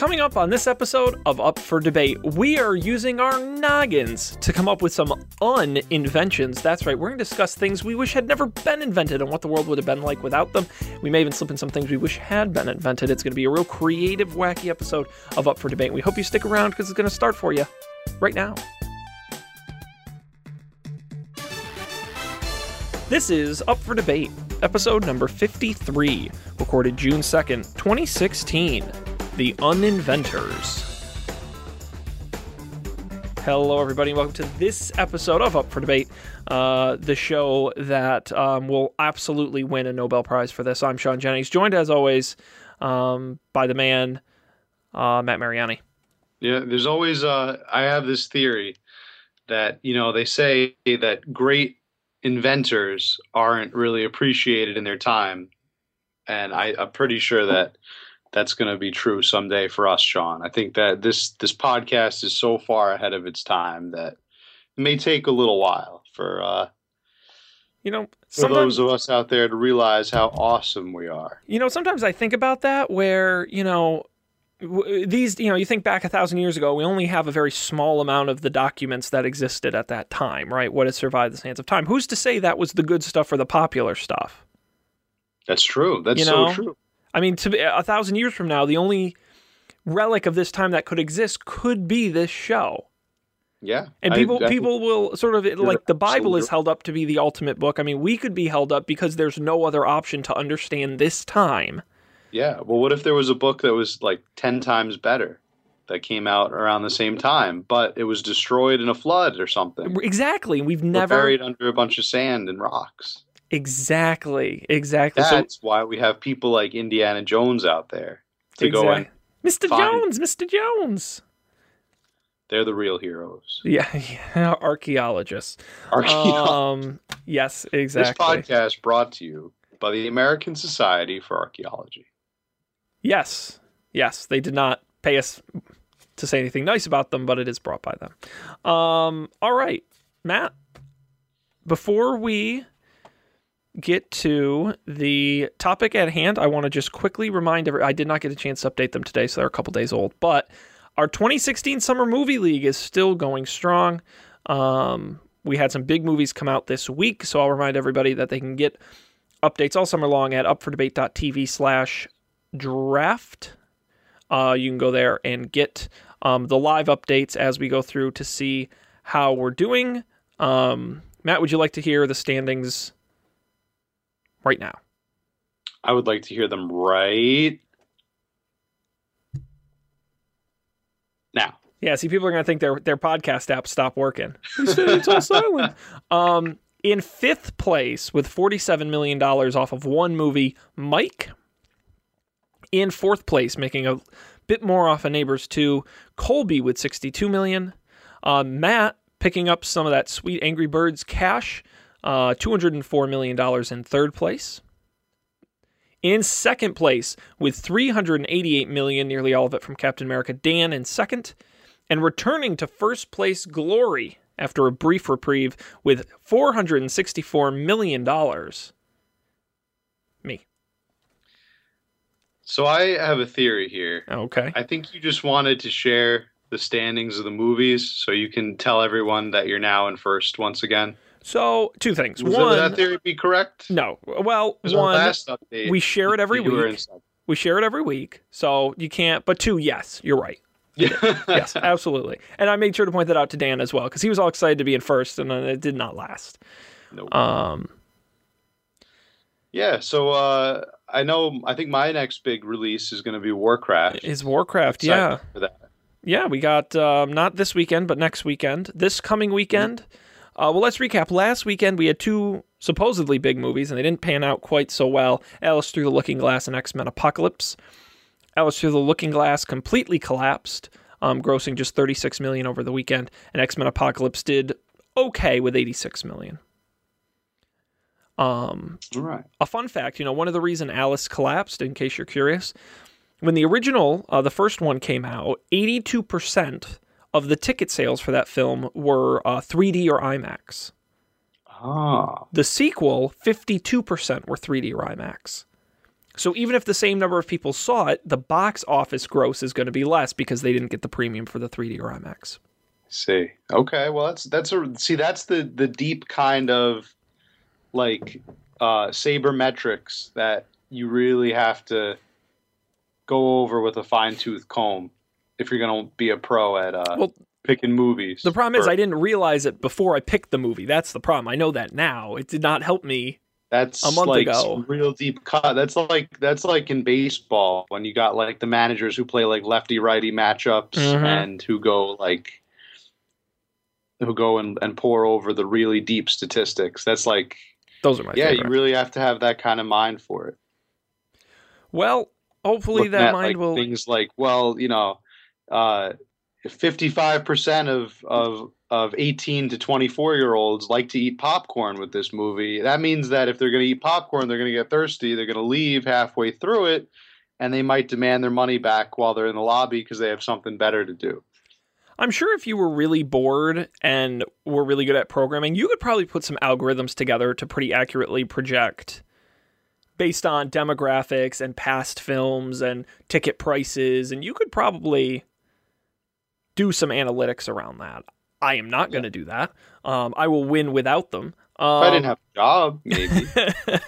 Coming up on this episode of Up for Debate, we are using our noggins to come up with some uninventions. That's right, we're going to discuss things we wish had never been invented and what the world would have been like without them. We may even slip in some things we wish had been invented. It's going to be a real creative, wacky episode of Up for Debate. We hope you stick around because it's going to start for you right now. This is Up for Debate, episode number 53, recorded June 2nd, 2016. The Uninventors. Hello, everybody, and welcome to this episode of Up for Debate, uh, the show that um, will absolutely win a Nobel Prize for this. I'm Sean Jennings, joined as always um, by the man, uh, Matt Mariani. Yeah, there's always, uh, I have this theory that, you know, they say that great inventors aren't really appreciated in their time. And I, I'm pretty sure that that's going to be true someday for us, Sean. I think that this this podcast is so far ahead of its time that it may take a little while for uh, you know for those of us out there to realize how awesome we are. You know, sometimes I think about that where you know these you know you think back a thousand years ago we only have a very small amount of the documents that existed at that time right what has survived the sands of time who's to say that was the good stuff or the popular stuff that's true that's you know? so true I mean, to a thousand years from now, the only relic of this time that could exist could be this show. Yeah, and people I, I people will sort of like the Bible is held up to be the ultimate book. I mean, we could be held up because there's no other option to understand this time. Yeah. Well, what if there was a book that was like ten times better? that came out around the same time, but it was destroyed in a flood or something. Exactly. We've never buried under a bunch of sand and rocks. Exactly. Exactly. That's so, why we have people like Indiana Jones out there to exactly. go and Mr. Jones, Mr. Jones. They're the real heroes. Yeah, yeah. archaeologists. Archaeologists. Um, yes, exactly. This podcast brought to you by the American Society for Archaeology. Yes, yes. They did not pay us to say anything nice about them, but it is brought by them. Um, all right, Matt. Before we get to the topic at hand, I want to just quickly remind every I did not get a chance to update them today, so they're a couple days old. But our 2016 Summer Movie League is still going strong. Um, we had some big movies come out this week, so I'll remind everybody that they can get updates all summer long at upfordebate.tv slash draft. Uh, you can go there and get um, the live updates as we go through to see how we're doing. Um, Matt, would you like to hear the standings right now? I would like to hear them right now. Yeah, see, people are going to think their their podcast app stopped working. it's all silent. Um, in fifth place with forty seven million dollars off of one movie, Mike. In fourth place, making a bit more off of Neighbors two, Colby with sixty two million. Uh, Matt picking up some of that sweet Angry Birds cash uh, $204 million in third place. In second place, with 388 million, nearly all of it from Captain America, Dan in second, and returning to first place glory after a brief reprieve with 464 million dollars. Me. So I have a theory here. Okay. I think you just wanted to share the standings of the movies so you can tell everyone that you're now in first once again. So two things. Was one, that theory be correct? No. Well, one, update, we share it every week. We share it every week, so you can't. But two, yes, you're right. yes, absolutely. And I made sure to point that out to Dan as well because he was all excited to be in first, and it did not last. Nope. Um. Yeah. So uh, I know. I think my next big release is going to be Warcraft. Is Warcraft? Yeah. Yeah, we got um, not this weekend, but next weekend. This coming weekend. Mm-hmm uh, well, let's recap. Last weekend we had two supposedly big movies, and they didn't pan out quite so well. Alice Through the Looking Glass and X Men Apocalypse. Alice Through the Looking Glass completely collapsed, um, grossing just 36 million over the weekend, and X Men Apocalypse did okay with 86 million. Um, right. A fun fact, you know, one of the reason Alice collapsed, in case you're curious, when the original, uh, the first one came out, 82 percent of the ticket sales for that film were uh, 3D or IMAX. Ah. The sequel, 52% were 3D or IMAX. So even if the same number of people saw it, the box office gross is going to be less because they didn't get the premium for the 3D or IMAX. See, okay, well that's that's a see that's the the deep kind of like uh, sabermetrics that you really have to go over with a fine tooth comb if you're gonna be a pro at uh, Well, picking movies. The problem is I didn't realize it before I picked the movie. That's the problem. I know that now. It did not help me. That's a month like ago. real deep cut. That's like that's like in baseball when you got like the managers who play like lefty righty matchups Mhm. and who go like who go and, and pour over the really deep statistics. That's like Those are my yeah, favorite. you really have to have that kind of mind for it. well, hopefully Looking that at, mind like, will. things like well, you know, uh, fifty-five percent of of of eighteen to twenty-four year olds like to eat popcorn with this movie. That means that if they're going to eat popcorn, they're going to get thirsty. They're going to leave halfway through it, and they might demand their money back while they're in the lobby because they have something better to do. I'm sure if you were really bored and were really good at programming, you could probably put some algorithms together to pretty accurately project based on demographics and past films and ticket prices, and you could probably do some analytics around that. I am not going to do that. Um, I will win without them. Um, If I didn't have a job, maybe.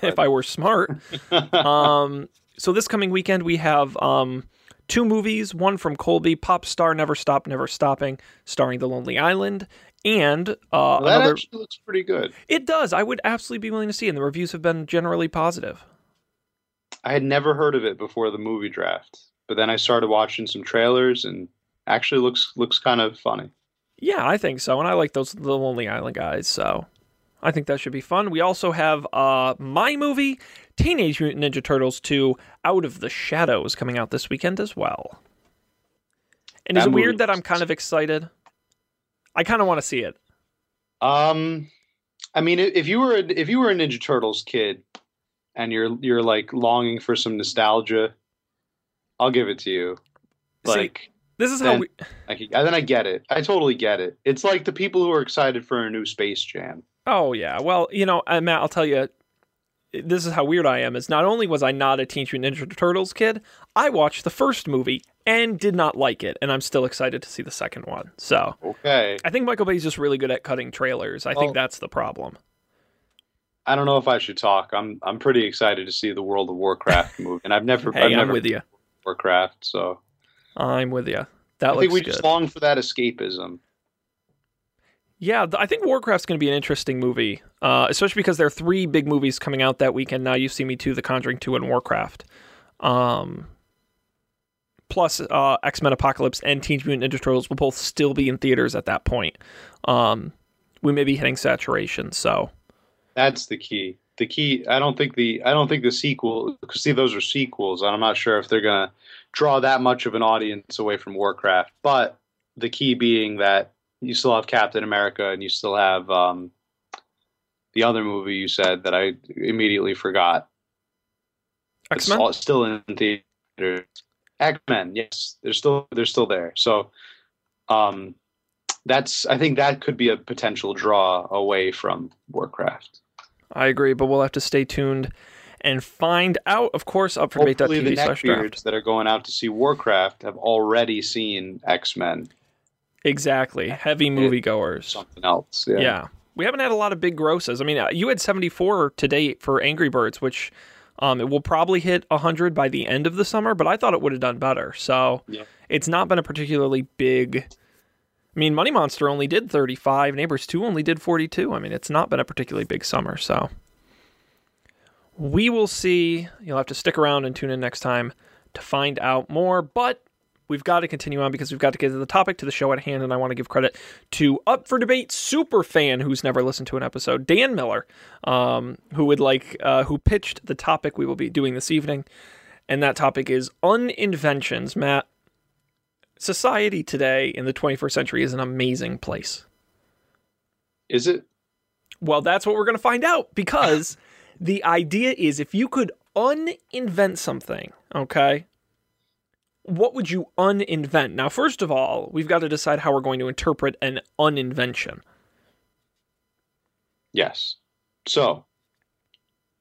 if I were smart. um, so this coming weekend we have um, two movies. One from Colby, Pop Star Never Stop Never Stopping, starring The Lonely Island, and uh, Well, that another. actually looks pretty good. It does. I would absolutely be willing to see, it, and the reviews have been generally positive. I had never heard of it before the movie draft, but then I started watching some trailers and actually looks looks kind of funny. Yeah, I think so, and I like those The Lonely Island guys, so I think that should be fun. We also have uh, my movie, Teenage Mutant Ninja Turtles 2, Out of the Shadows, coming out this weekend as well. And is it weird that I'm kind of excited? I kind of want to see it. Um, I mean, if you were a, if you were a Ninja Turtles kid and you're you're like longing for some nostalgia, I'll give it to you. See, Like, This is how we, I can, and then I get it. I totally get it. It's like the people who are excited for a new Space Jam. Oh yeah. Well, you know, uh, Matt, I'll tell you. This is how weird I am. Is not only was I not a Teenage Mutant Ninja Turtles kid, I watched the first movie and did not like it, and I'm still excited to see the second one. So Okay, I think Michael Bay's just really good at cutting trailers. I Well- think that's the problem. I don't know if I should talk. I'm I'm pretty excited to see the World of Warcraft movie, and I've never Hey, I've I'm with you. Warcraft, so I'm with you. That I looks think we good. just long for that escapism. Yeah, I think Warcraft's going to be an interesting movie, uh, especially because there are three big movies coming out that weekend. Now you see me too, The Conjuring Two and Warcraft, um, plus uh, X Men Apocalypse and Teenage Mutant Ninja Turtles will both still be in theaters at that point. Um, we may be hitting saturation, so That's the key. The key. I don't think the. I don't think the sequel. Because see, those are sequels, and I'm not sure if they're gonna draw that much of an audience away from Warcraft. But the key being that you still have Captain America, and you still have um, the other movie you said that I immediately forgot. X It's Men. still in theaters. X Men. Yes, they're still they're still there. So, um, that's. I think that could be a potential draw away from Warcraft. I agree, but we'll have to stay tuned and find out. Of course, up for Hopefully, the debate.tv slash draft. neckbeards that are going out to see Warcraft have already seen X Men. Exactly, heavy moviegoers. Something else. Yeah. Yeah. We haven't had a lot of big grosses. I mean, uh, you had 74 to date for Angry Birds, which um, it will probably hit 100 by the end of the summer, but I thought it would have done better. So Yeah. it's not been a particularly big. I mean, Money Monster only did 35, Neighbors 2 only did 42. I mean, it's not been a particularly big summer. So we will see. You'll have to stick around and tune in next time to find out more. But we've got to continue on because we've got to get to the topic to the show at hand, and I want to give credit to Up for Debate super fan who's never listened to an episode, Dan Miller, um, who would like uh, who pitched the topic we will be doing this evening, and that topic is uninventions. Matt, society today in the 21st century is an amazing place. Is it? Well, that's what we're going to find out because the idea is if you could uninvent something, okay, what would you uninvent? Now, first of all, we've got to decide how we're going to interpret an uninvention. Yes. So,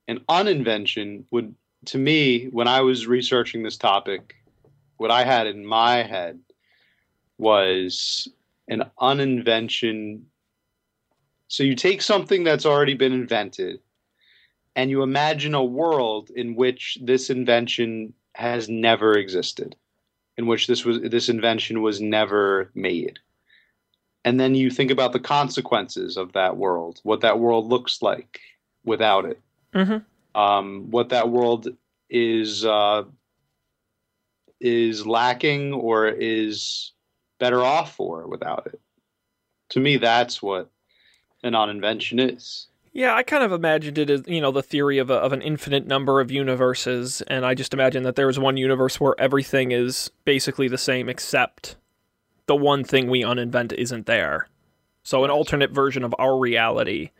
an uninvention would to me, when I was researching this topic, what I had in my head was an uninvention. So you take something that's already been invented and you imagine a world in which this invention has never existed, in which this was this invention was never made. And then you think about the consequences of that world, what that world looks like without it, Mm-hmm. um, what that world is uh, is lacking or is better off for without it. To me, that's what an on invention is. Yeah, I kind of imagined it as you know the theory of a, of an infinite number of universes, and I just imagine that there is one universe where everything is basically the same except the one thing we uninvent isn't there. So an alternate version of our reality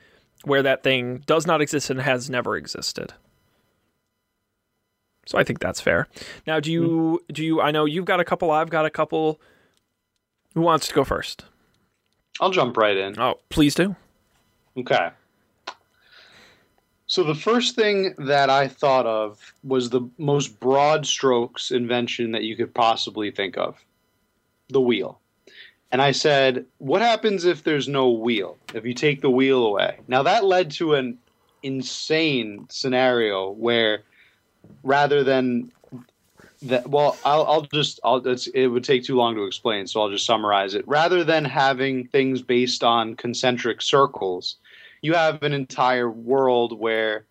where that thing does not exist and has never existed. So I think that's fair. Now, do you hmm. do you? I know you've got a couple. I've got a couple. Who wants to go first? I'll jump right in. Oh, please do. Okay. So the first thing that I thought of was the most broad strokes invention that you could possibly think of. The wheel. And I said, what happens if there's no wheel? If you take the wheel away? Now that led to an insane scenario where rather than that well I'll, I'll just I'll it would take too long to explain so I'll just summarize it rather than having things based on concentric circles you have an entire world where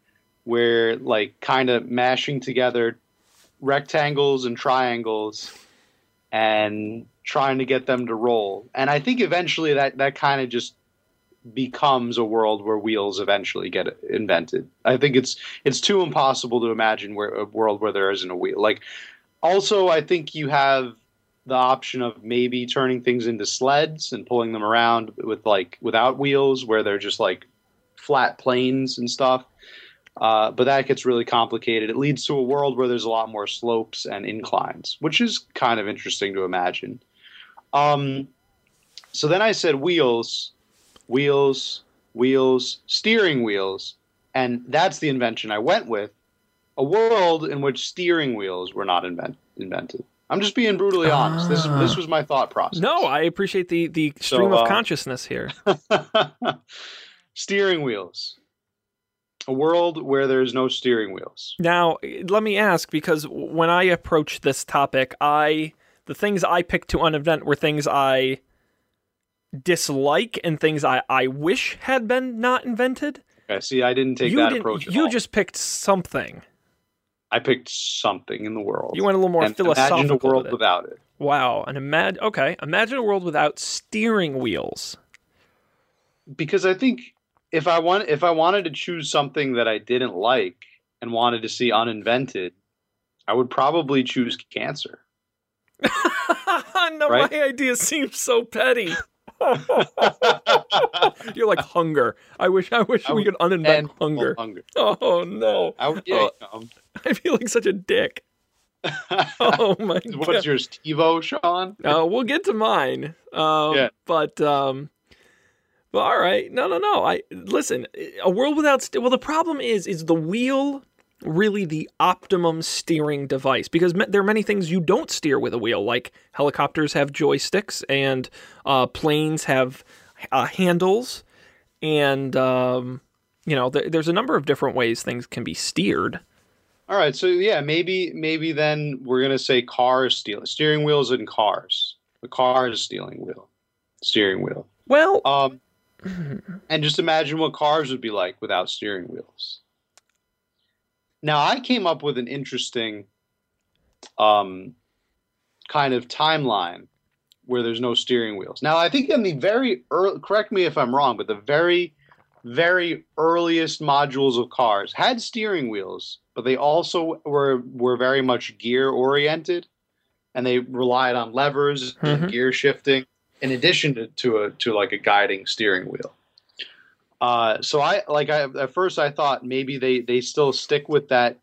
where like kind of mashing together rectangles and triangles and trying to get them to roll. And i think eventually that that kind of just becomes a world where wheels eventually get invented. I think it's it's too impossible to imagine where a world where there isn't a wheel. Like also i think you have the option of maybe turning things into sleds and pulling them around with like without wheels where they're just like flat plains and stuff. Uh, but that gets really complicated. It leads to a world where there's a lot more slopes and inclines, which is kind of interesting to imagine. Um, so then I said wheels, wheels, wheels, steering wheels, and that's the invention I went with. A world in which steering wheels were not invent- invented. I'm just being brutally honest. This Ah. this was my thought process. No, I appreciate the the stream So, of uh, consciousness here. steering wheels. A world where there's no steering wheels. Now, let me ask because when I approached this topic, I the things I picked to uninvent were things I dislike and things I, I wish had been not invented. Okay, see, I didn't take you that didn't- approach. At you all. just picked something. I picked something in the world. You went a little more and philosophical. Imagine a world it. without it. Wow, and imagine okay, imagine a world without steering wheels. Because I think if I want, if I wanted to choose something that I didn't like and wanted to see uninvented, I would probably choose cancer. no, Right? my idea seems so petty. You're like hunger. I wish I wish I we could uninvent hunger. hunger. Oh no. I would, yeah, um, I feel like such a dick. Oh my god. What's yours, TiVo, Sean? Uh, we'll get to mine. Um, Yeah. But um, but all right. No, no, no. I listen. A world without st- well, the problem is is the wheel really the optimum steering device because ma- there are many things you don't steer with a wheel. Like helicopters have joysticks and uh, planes have uh, handles, and um, you know th- there's a number of different ways things can be steered. All right, so yeah, maybe maybe then we're gonna say cars steal steering wheels in cars. The car is stealing wheel, steering wheel. Well, Um, and just imagine what cars would be like without steering wheels. Now, I came up with an interesting um, kind of timeline where there's no steering wheels. Now, I think in the very early, correct me if I'm wrong, but the very, very earliest modules of cars had steering wheels, but they also were were very much gear oriented, and they relied on levers Mhm. and gear shifting in addition to, to a to like a guiding steering wheel. Uh, so I like I at first I thought maybe they they still stick with that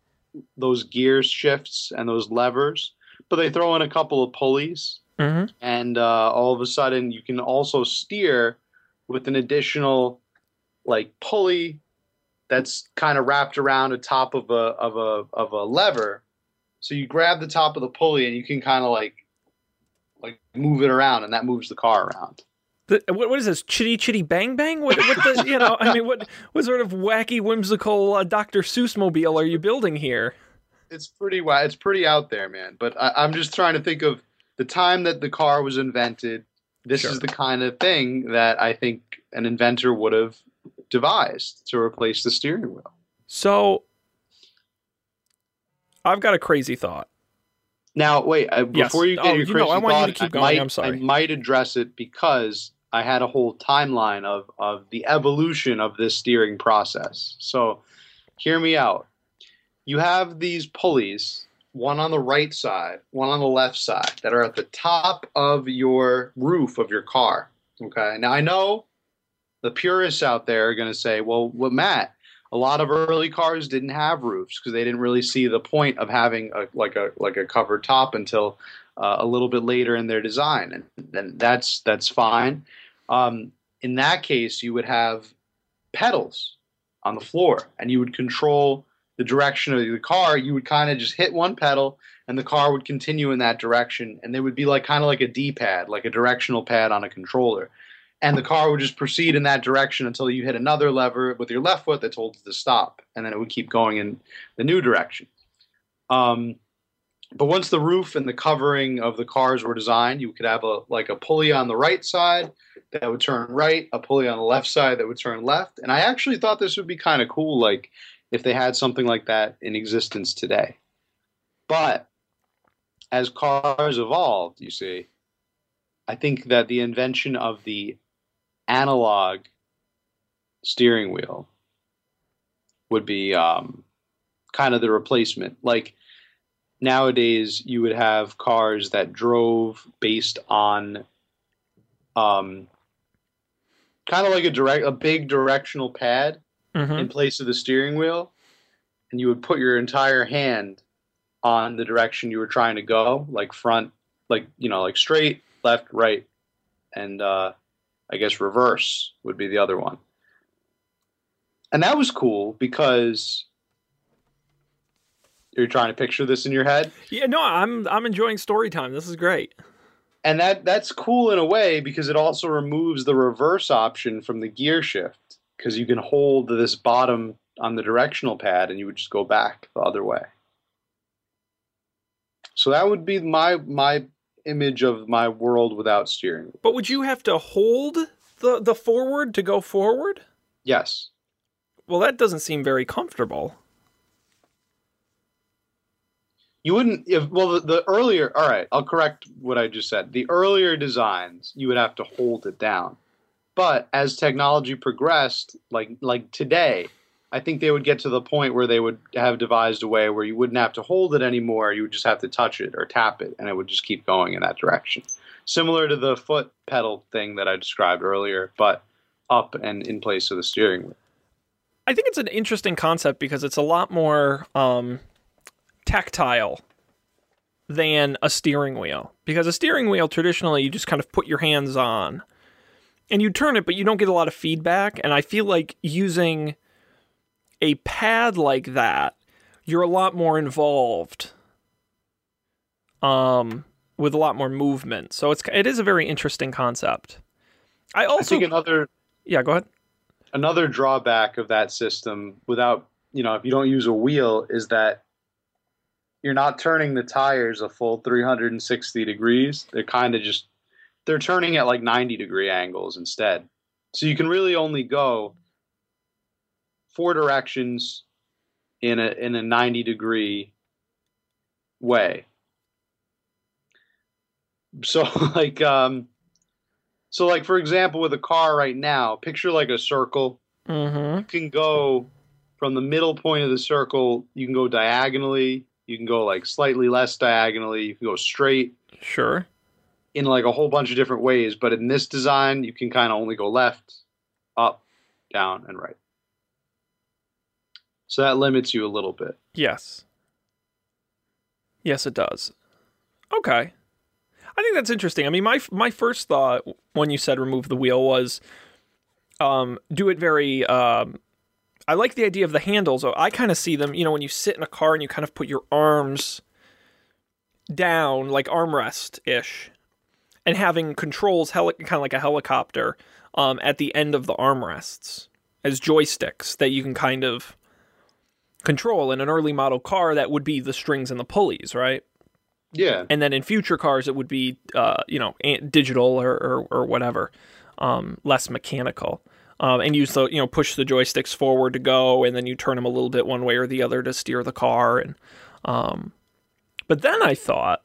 those gear shifts and those levers, but they throw in a couple of pulleys mhm. and uh, all of a sudden you can also steer with an additional like pulley that's kind of wrapped around the top of a of a of a lever. So you grab the top of the pulley and you can kind of like like move it around, and that moves the car around. The, what, what is this? Chitty Chitty Bang Bang? What, what the, you know? I mean, what what sort of wacky, whimsical uh, Dr. Seuss mobile are you building here? It's pretty wi- It's pretty out there, man. But I, I'm just trying to think of the time that the car was invented. This Sure. is the kind of thing that I think an inventor would have devised to replace the steering wheel. So, I've got a crazy thought. Now, wait. Uh, Yes. before you get Oh, your you crazy know, I want you to thought, keep I going. Might, I'm sorry. I might address it because I had a whole timeline of of the evolution of this steering process. So, hear me out. You have these pulleys, one on the right side, one on the left side, that are at the top of your roof of your car. Okay. Now I know the purists out there are going to say, "Well, what Matt? A lot of early cars didn't have roofs because they didn't really see the point of having a like a like a covered top until uh, a little bit later in their design, and that's that's fine. Um, in that case, you would have pedals on the floor, and you would control the direction of the car. You would kind of just hit one pedal, and the car would continue in that direction, and there would be like kind of like a D-pad, like a directional pad on a controller. And the car would just proceed in that direction until you hit another lever with your left foot that told it to stop, and then it would keep going in the new direction. Um, but once the roof and the covering of the cars were designed, you could have a like a pulley on the right side that would turn right, a pulley on the left side that would turn left. And I actually thought this would be kind of cool, like if they had something like that in existence today. But as cars evolved, you see, I think that the invention of the analog steering wheel would be um, kind of the replacement. Like nowadays, you would have cars that drove based on um, kind of like a direct, a big directional pad hmm in place of the steering wheel, and you would put your entire hand on the direction you were trying to go, like front, like you know, like straight, left, right, and uh, I guess reverse would be the other one. And that was cool because you're trying to picture this in your head. Yeah, no, I'm I'm enjoying story time. This is great. and that that's cool in a way because it also removes the reverse option from the gear shift because you can hold this bottom on the directional pad and you would just go back the other way so that would be my my image of my world without steering But would you have to hold the the forward to go forward? yes Well, that doesn't seem very comfortable. you wouldn't if well the, the earlier all right i'll correct what i just said the earlier designs you would have to hold it down but as technology progressed like like today i think they would get to the point where they would have devised a way where you wouldn't have to hold it anymore you would just have to touch it or tap it and it would just keep going in that direction similar to the foot pedal thing that i described earlier but up and in place of the steering wheel I think it's an interesting concept because it's a lot more um, tactile than a steering wheel. Because a steering wheel, traditionally, you just kind of put your hands on and you turn it, but you don't get a lot of feedback. And I feel like using a pad like that, you're a lot more involved um, with a lot more movement. So it's it is a very interesting concept. I i also think another yeah, go ahead. another drawback of that system without you know if you don't use a wheel is that you're not turning the tires a full 360 degrees they're kind of just they're turning at like 90 degree angles instead so you can really only go four directions in a in a 90 degree way so like um so like for example with a car right now picture like a circle Mm-hmm. you can go from the middle point of the circle you can go diagonally you can go like slightly less diagonally you can go straight Sure. in like a whole bunch of different ways but in this design you can kind of only go left up down and right so that limits you a little bit Yes. Yes, it does. Okay. I think that's interesting. I mean, my my first thought when you said remove the wheel was um, do it very um, I like the idea of the handles. I kind of see them, you know, when you sit in a car and you kind of put your arms down, like armrest ish, and having controls, heli- kind of like a helicopter, um, at the end of the armrests as joysticks that you can kind of control. In an early model car, that would be the strings and the pulleys, right? Yeah. And then in future cars, it would be, uh, you know, digital or, or, or whatever, um, less mechanical um, and use the you know push the joysticks forward to go, and then you turn them a little bit one way or the other to steer the car. And um, but then I thought,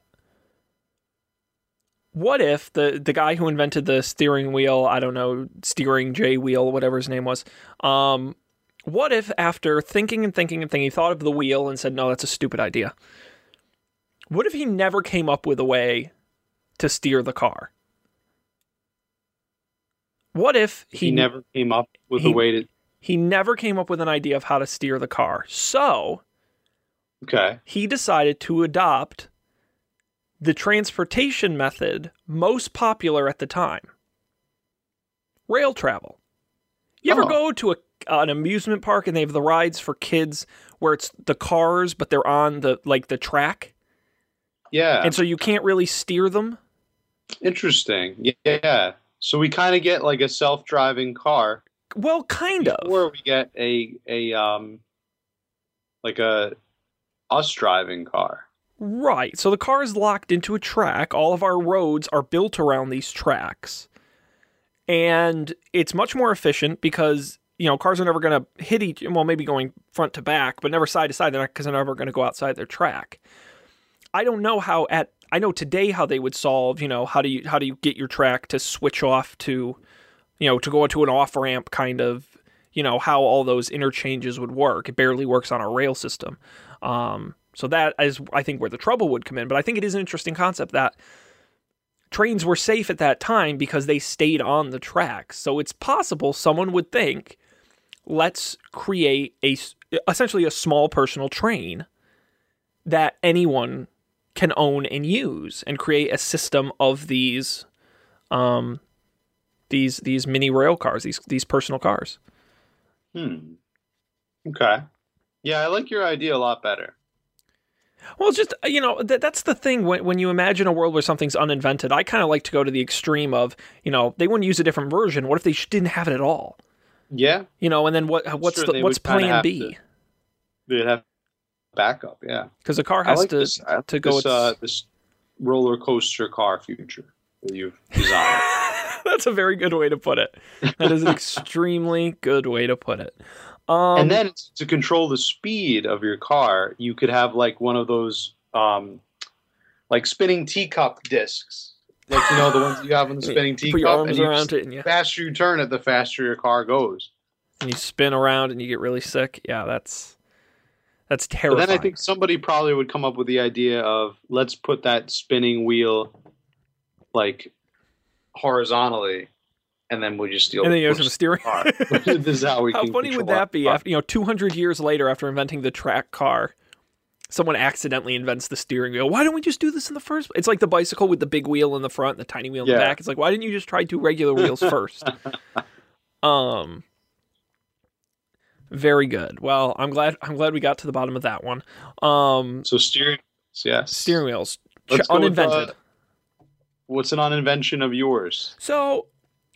what if the the guy who invented the steering wheel, I don't know, steering J wheel, whatever his name was, um, what if after thinking and thinking and thinking, he thought of the wheel and said, no, that's a stupid idea. What if he never came up with a way to steer the car? What if he, he never came up with he, a way to? He never came up with an idea of how to steer the car. So, okay, he decided to adopt the transportation method most popular at the time: rail travel. You ever Oh. go to a, an amusement park and they have the rides for kids where it's the cars, but they're on the like the track, yeah, and so you can't really steer them? interesting. Yeah, so we kind of get like a self-driving car, Well, kind of. or we get a a um like a us driving car. Right. So the car is locked into a track. All of our roads are built around these tracks. And it's much more efficient because, you know, cars are never going to hit each, well, maybe going front to back, but never side to side because they're never going to go outside their track. I don't know how at, I know today how they would solve, you know, how do you, how do you get your track to switch off to, you know, to go into an off ramp kind of, you know, how all those interchanges would work. It barely works on a rail system. Um, so that is, I think, where the trouble would come in. But I think it is an interesting concept that trains were safe at that time because they stayed on the tracks. So it's possible someone would think, let's create a essentially a small personal train that anyone can own and use, and create a system of these, um, these these mini rail cars, these these personal cars. Hmm. Okay. Yeah, I like your idea a lot better. Well, just you know that that's the thing when when you imagine a world where something's uninvented. I kind of like to go to the extreme of you know they wouldn't use a different version. What if they sh- didn't have it at all? Yeah, You know, and then what what's Sure, the what's Plan B? to- they'd have backup. Yeah, Because the car has like to this. To go. this, uh, this roller coaster car future that you've designed. that's a very good way to put it. That is an extremely good way to put it. Um, and then to control the speed of your car, you could have like one of those um, like spinning teacup discs, like you know the ones you have on the spinning you put your teacup. arms and you around it and you, faster you turn it, the faster your car goes. and you spin around and you get really sick. Yeah, that's that's terrible. then I think somebody probably would come up with the idea of let's put that spinning wheel like horizontally, and then we just steal. and then you have some steering. the car. this is how we How funny would that be? After you know, two hundred years later, after inventing the track car, someone accidentally invents the steering wheel. Why don't we just do this in the first? place? It's like the bicycle with the big wheel in the front, and the tiny wheel in Yeah. the back. It's like why didn't you just try two regular wheels first? um, very good. Well, I'm glad. I'm glad we got to the bottom of that one. Um, So steering, yes. steering wheels, Let's with, uninvented. uh, what's an uninvention of yours? So,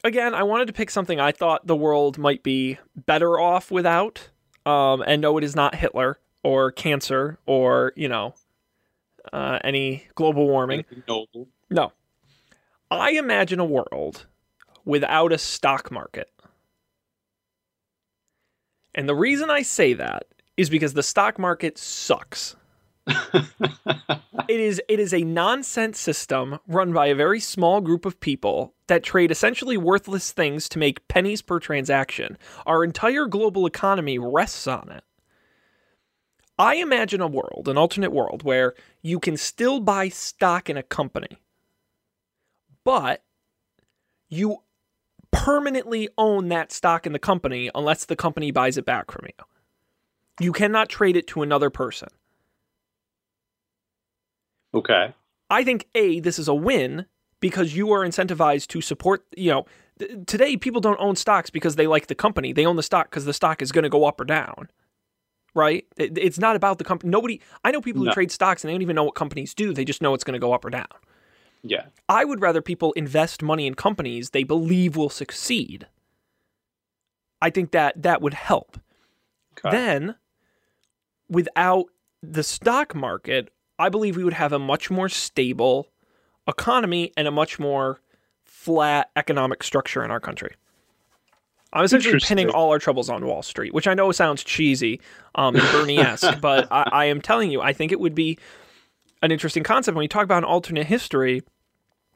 again, I wanted to pick something I thought the world might be better off without. Um, and no, it is not Hitler or cancer or, you know, uh, any global warming. Noble. No. I imagine a world without a stock market. And the reason I say that is because the stock market sucks. It is it is a nonsense system run by a very small group of people that trade essentially worthless things to make pennies per transaction. Our entire global economy rests on it. I imagine a world, an alternate world where you can still buy stock in a company, but you permanently own that stock in the company unless the company buys it back from you. You cannot trade it to another person. okay. I think A, this is a win because you are incentivized to support, you know, today people don't own stocks because they like the company. They own the stock because the stock is going to go up or down. Right? It, it's not about the company. Nobody. I know people who trade stocks and they don't even know what companies do. They just know it's going to go up or down. Yeah. I would rather people invest money in companies they believe will succeed. I think that that would help. Okay. Then, without the stock market, I believe we would have a much more stable economy and a much more flat economic structure in our country. I'm essentially pinning all our troubles on Wall Street, which I know sounds cheesy um, and Bernie-esque, but I, I am telling you, I think it would be an interesting concept when you talk about an alternate history.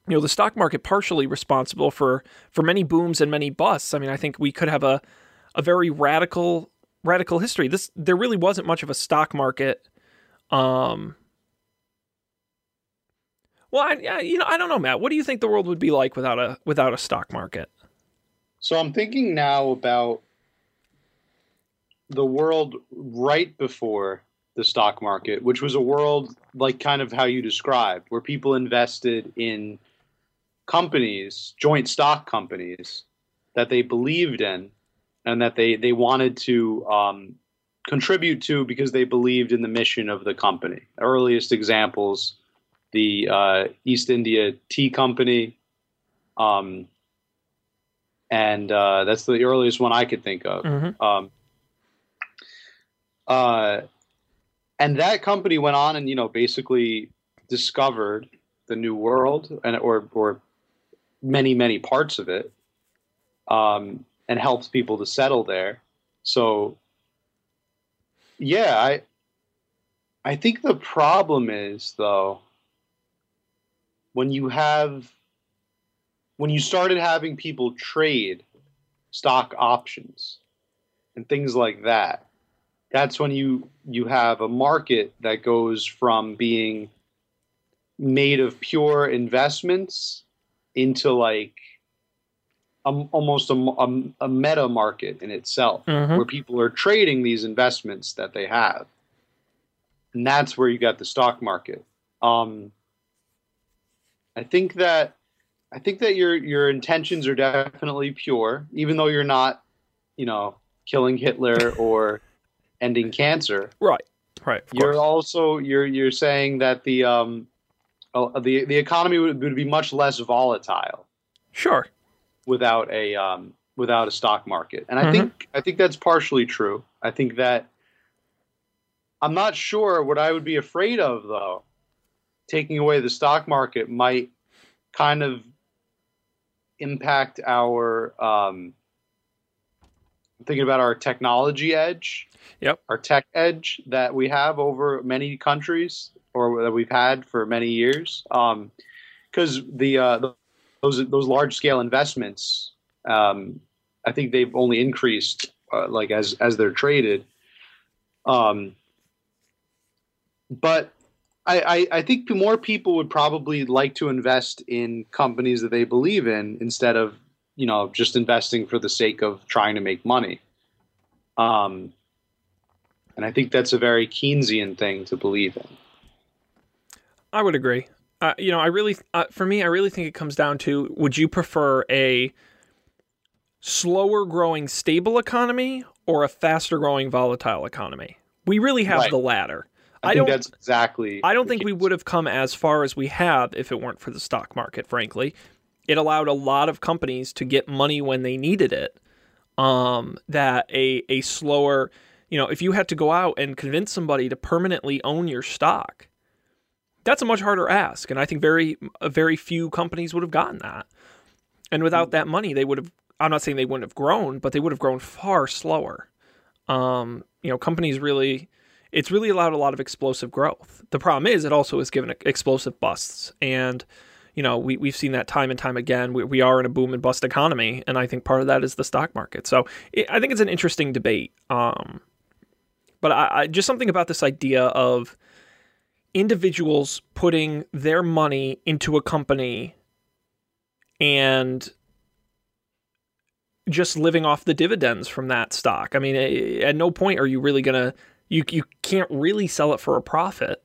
You know, the stock market partially responsible for for many booms and many busts. I mean, I think we could have a a very radical radical history. This there really wasn't much of a stock market. Um, well, I, you know, I don't know, Matt. What do you think the world would be like without a without a stock market? So I'm thinking now about the world right before the stock market, which was a world like kind of how you described, where people invested in companies, joint stock companies that they believed in and that they, they wanted to um, contribute to because they believed in the mission of the company. Earliest examples, the uh, East India Tea Company, um, and uh, that's the earliest one I could think of. Mm-hmm. Um, uh, and that company went on and you know basically discovered the new world and or or many many parts of it, um, and helped people to settle there. So yeah, I I think the problem is though when you have when you started having people trade stock options and things like that that's when you you have a market that goes from being made of pure investments into like a, almost a, a, a meta market in itself Mhm. where people are trading these investments that they have and that's where you got the stock market um, i think that i think that your your intentions are definitely pure even though you're not you know killing hitler or ending cancer Right, right. Of you're course. also you're you're saying that the um uh, the the economy would, would be much less volatile Sure. without a um, without a stock market, and I Mhm. think I think that's partially true. I think that I'm not sure what I would be afraid of though. Taking away the stock market might kind of impact our um, thinking about our technology edge. Yep. Our tech edge that we have over many countries or that we've had for many years. Because the, uh, the those those large scale investments, um, I think they've only increased uh, like as as they're traded. Um, but I, I, I think more people would probably like to invest in companies that they believe in instead of you know just investing for the sake of trying to make money. Um, and I think that's a very Keynesian thing to believe in. I would agree. Uh, you know, I really, uh, for me, I really think it comes down to: Would you prefer a slower growing stable economy or a faster growing volatile economy? We really have Right. the latter. I, I think don't- that's exactly. I don't think we would have come as far as we have if it weren't for the stock market, frankly. It allowed a lot of companies to get money when they needed it. Um, that a, a slower, you know, if you had to go out and convince somebody to permanently own your stock, that's a much harder ask. And I think very, very few companies would have gotten that. And without that money, they would have, I'm not saying they wouldn't have grown, but they would have grown far slower. Um, you know, companies really, it's really allowed a lot of explosive growth. The problem is it also has given explosive busts. And, you know, we, we've seen that time and time again. We, we are in a boom and bust economy. And I think part of that is the stock market. So it, I think it's an interesting debate. Um, but I, I just something about this idea of individuals putting their money into a company and just living off the dividends from that stock. I mean, eh, at no point are you really going to you you can't really sell it for a profit.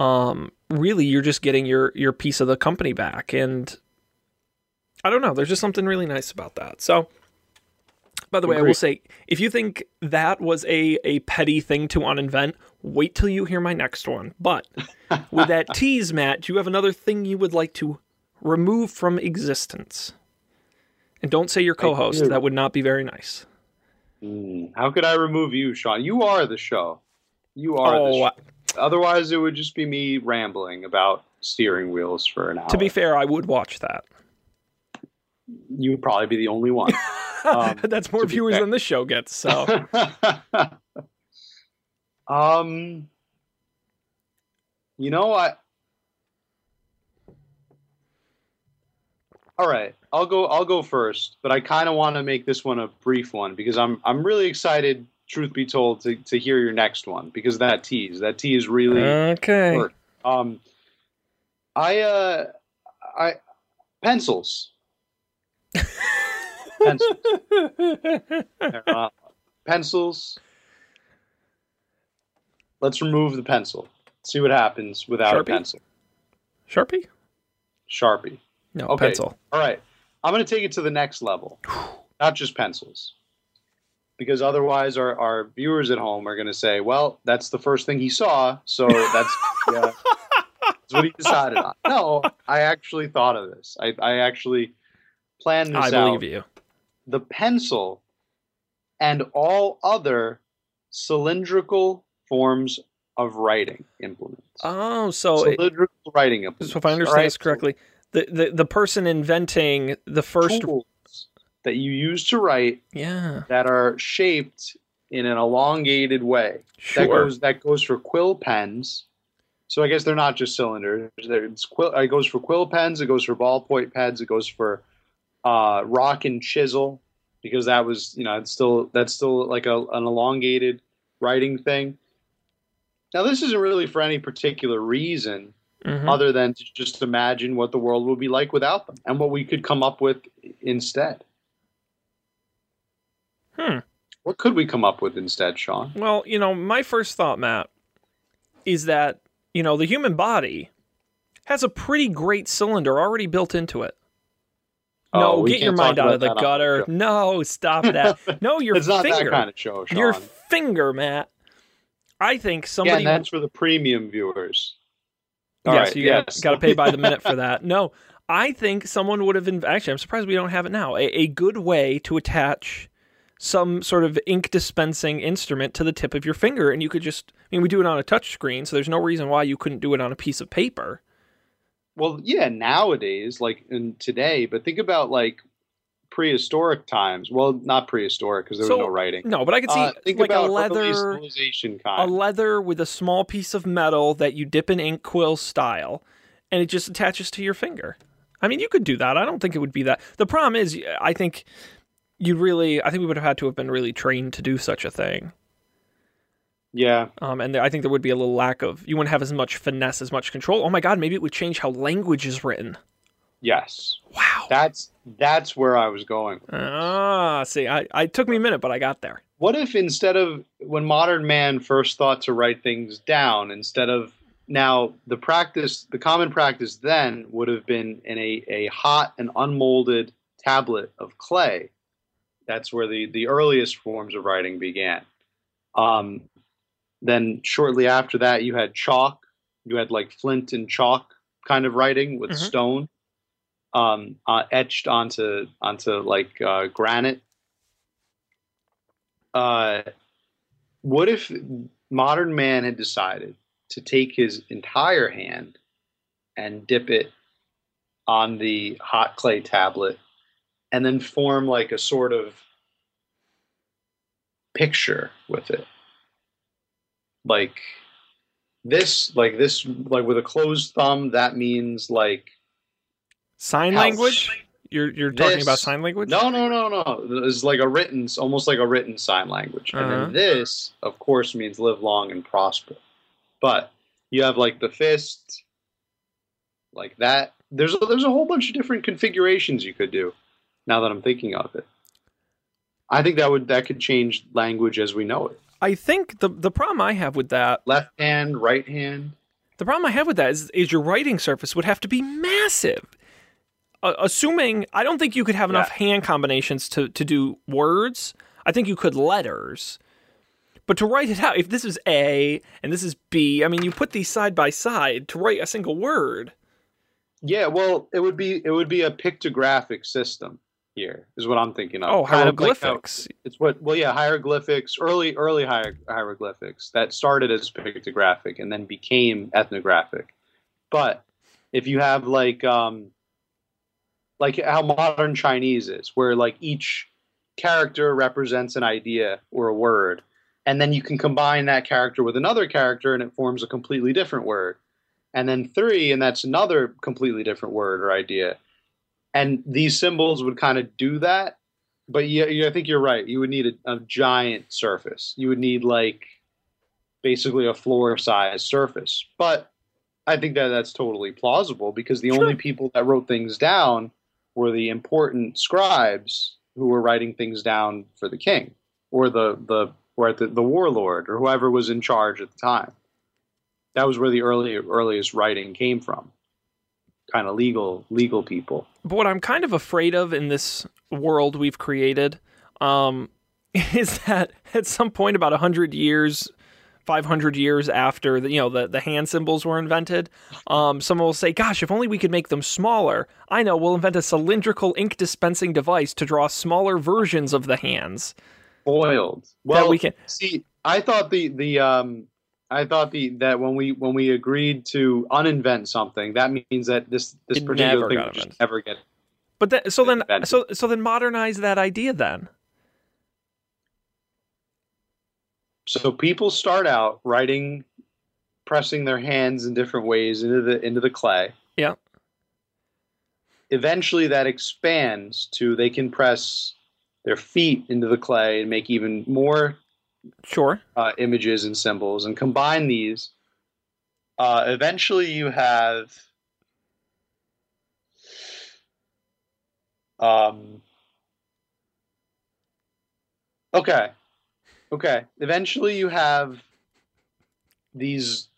Um really you're just getting your your piece of the company back and I don't know. There's just something really nice about that. So, by the way, I will say if you think that was a, a petty thing to uninvent, wait till you hear my next one. But with that tease, Matt, do you have another thing you would like to remove from existence? And don't say your co host. That would not be very nice. Hmm, How could I remove you, Sean? You are the show. You are the Oh, show. Otherwise, it would just be me rambling about steering wheels for an hour. to be fair, I would watch that. you would probably be the only one. Um, That's more viewers than this show gets. So, um, you know what? All right, I'll go. I'll go first, but I kind of want to make this one a brief one because I'm I'm really excited. Truth be told, to, to hear your next one because that tease that tease really okay. Sure. Um, I uh, I pencils. pencils. Uh, pencils. Let's remove the pencil. See what happens without Sharpie? a pencil. Sharpie? Sharpie. No, Okay. pencil. All right. I'm going to take it to the next level. Not just pencils. Because otherwise, our, our viewers at home are going to say, well, that's the first thing he saw. So that's, yeah, uh, that's what he decided on. No, I actually thought of this. I, I actually planned this I out. believe you. The pencil and all other cylindrical forms of writing implements. Oh, so it- writing implements. so if I understand right? this correctly, the, the the person inventing the first tools that you use to write yeah that are shaped in an elongated way. sure That goes that goes for quill pens. So I guess they're not just cylinders. Quill. It goes for quill pens. It goes for ballpoint pens. It goes for uh, rock and chisel because that was you know it's still that's still like a, an elongated writing thing. Now this isn't really for any particular reason Mhm. other than to just imagine what the world would be like without them and what we could come up with instead. Hmm. What could we come up with instead, Sean? Well, you know, my first thought, Matt, is that you know the human body has a pretty great cylinder already built into it. No, Oh, get your mind out of the gutter. No, stop that. No, your it's not that kind of show, Sean. your finger, Matt. I think somebody. Again, that's for the premium viewers. Yes, All right, you yes. got to pay by the minute for that. No, I think someone would have. Inv- Actually, I'm surprised we don't have it now. A, a good way to attach some sort of ink dispensing instrument to the tip of your finger, and you could just. I mean, we do it on a touch screen, so there's no reason why you couldn't do it on a piece of paper. Well, yeah, nowadays, like in today, but think about like prehistoric times. Well, not prehistoric because there So, was no writing. No, but I could see Uh, think like a about early leather. civilization a leather with a small piece of metal that you dip in ink quill style, and it just attaches to your finger. I mean, you could do that. I don't think it would be that. The problem is, I think you really, I think we would have had to have been really trained to do such a thing. yeah, Um, and I think there would be a little lack of, you wouldn't have as much finesse, as much control. Oh my God, maybe it would change how language is written. Yes. Wow. That's that's where I was going. Ah, see, I, I took me a minute, but I got there. What if instead of when modern man first thought to write things down, instead of now the practice, the common practice then would have been in a, a hot and unmolded tablet of clay. That's where the, the earliest forms of writing began. Um, then shortly after that, you had chalk. You had like flint and chalk kind of writing with Mhm. stone um, uh, etched onto onto like uh, granite. Uh, what if modern man had decided to take his entire hand and dip it on the hot clay tablet and then form like a sort of picture with it? Like this like this like with a closed thumb that means like Sign language? You're, you're talking This- about sign language? No, no, no, no. It's like a written, almost like a written sign language. And Uh-huh. then this, of course, means live long and prosper. But you have like the fist, like that. There's a, there's a whole bunch of different configurations you could do. Now that I'm thinking of it, I think that would that could change language as we know it. I think the, the problem I have with that Left hand, right hand. The problem I have with that is, is your writing surface would have to be massive. Uh, assuming I don't think you could have enough Yeah. hand combinations to to do words. I think you could letters. But to write it out, if this is A and this is B, I mean, you put these side by side to write a single word. Yeah, well, it would be it would be a pictographic system here is what I'm thinking of. Oh, Kind of like hieroglyphics. it's what well yeah hieroglyphics early early hier- hieroglyphics that started as pictographic and then became ethnographic but if you have like um like how modern chinese is where like each character represents an idea or a word and then you can combine that character with another character and it forms a completely different word and then three and that's another completely different word or idea and these symbols would kind of do that but yeah, yeah, I think you're right. You would need a, a giant surface. You would need like basically a floor size surface. But I think that that's totally plausible because the Sure. only people that wrote things down were the important scribes who were writing things down for the king or the the or the, the warlord or whoever was in charge at the time. That was where the early earliest writing came from. Kind of legal legal people. But what I'm kind of afraid of in this world we've created um, is that at some point, about hundred years, five hundred years after the you know the, the hand symbols were invented, um, someone will say, "Gosh, if only we could make them smaller." I know we'll invent a cylindrical ink dispensing device to draw smaller versions of the hands. Boiled. Well, we can- see. I thought the the um, I thought the that when we when we agreed to uninvent something, that means that this this particular never thing would just never get. But then, so then, Invented. so so then, modernize that idea then. So people start out writing, pressing their hands in different ways into the into the clay. Yeah. Eventually, that expands to they can press their feet into the clay and make even more Sure. uh, images and symbols and combine these. Uh, eventually, you have um, okay, okay. Eventually, you have these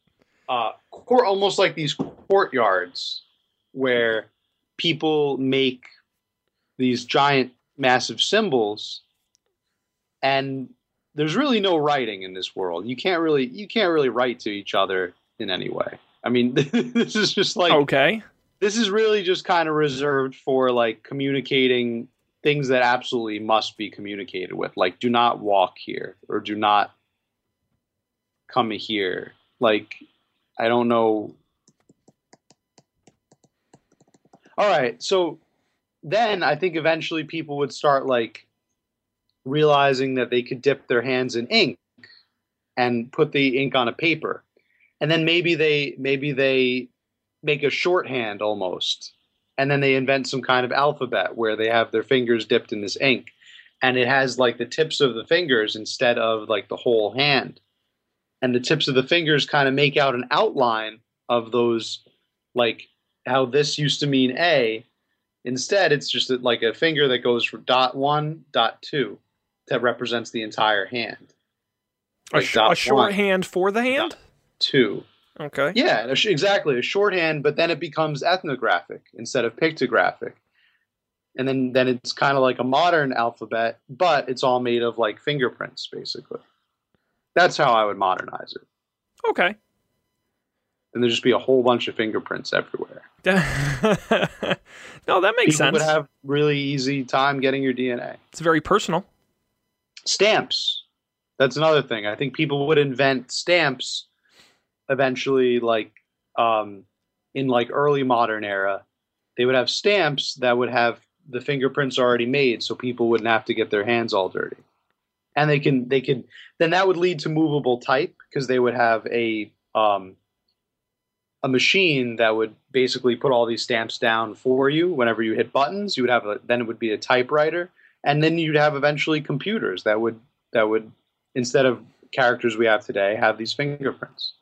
uh, court, almost like these courtyards where people make these giant, massive symbols, and there's really no writing in this world. You can't really you can't really write to each other in any way. I mean, this is just like okay. this is really just kind of reserved for like communicating things that absolutely must be communicated with. Like, do not walk here or do not come here. Like, I don't know. All right, so then I think eventually people would start like realizing that they could dip their hands in ink and put the ink on a paper and then maybe they maybe they make a shorthand almost and then they invent some kind of alphabet where they have their fingers dipped in this ink. And it has like the tips of the fingers instead of like the whole hand. And the tips of the fingers kind of make out an outline of those like how this used to mean a. Instead it's just like a finger that goes from dot one dot two that represents the entire hand. A, Like sh- dot a shorthand for the hand. two Okay. yeah, exactly. A shorthand, but then it becomes ethnographic instead of pictographic. And then, then it's kind of like a modern alphabet, but it's all made of like fingerprints, basically. That's how I would modernize it. Okay. And there'd just be a whole bunch of fingerprints everywhere. no, that makes People sense. would have really easy time getting your DNA. it's very personal. Stamps. That's another thing. I think people would invent stamps eventually, like um, in like early modern era. They would have stamps that would have the fingerprints already made, so people wouldn't have to get their hands all dirty. And they can they could then that would lead to movable type because they would have a um, a machine that would basically put all these stamps down for you. Whenever you hit buttons, you would have a then it would be a typewriter, and then you'd have eventually computers that would that would instead of characters we have today have these fingerprints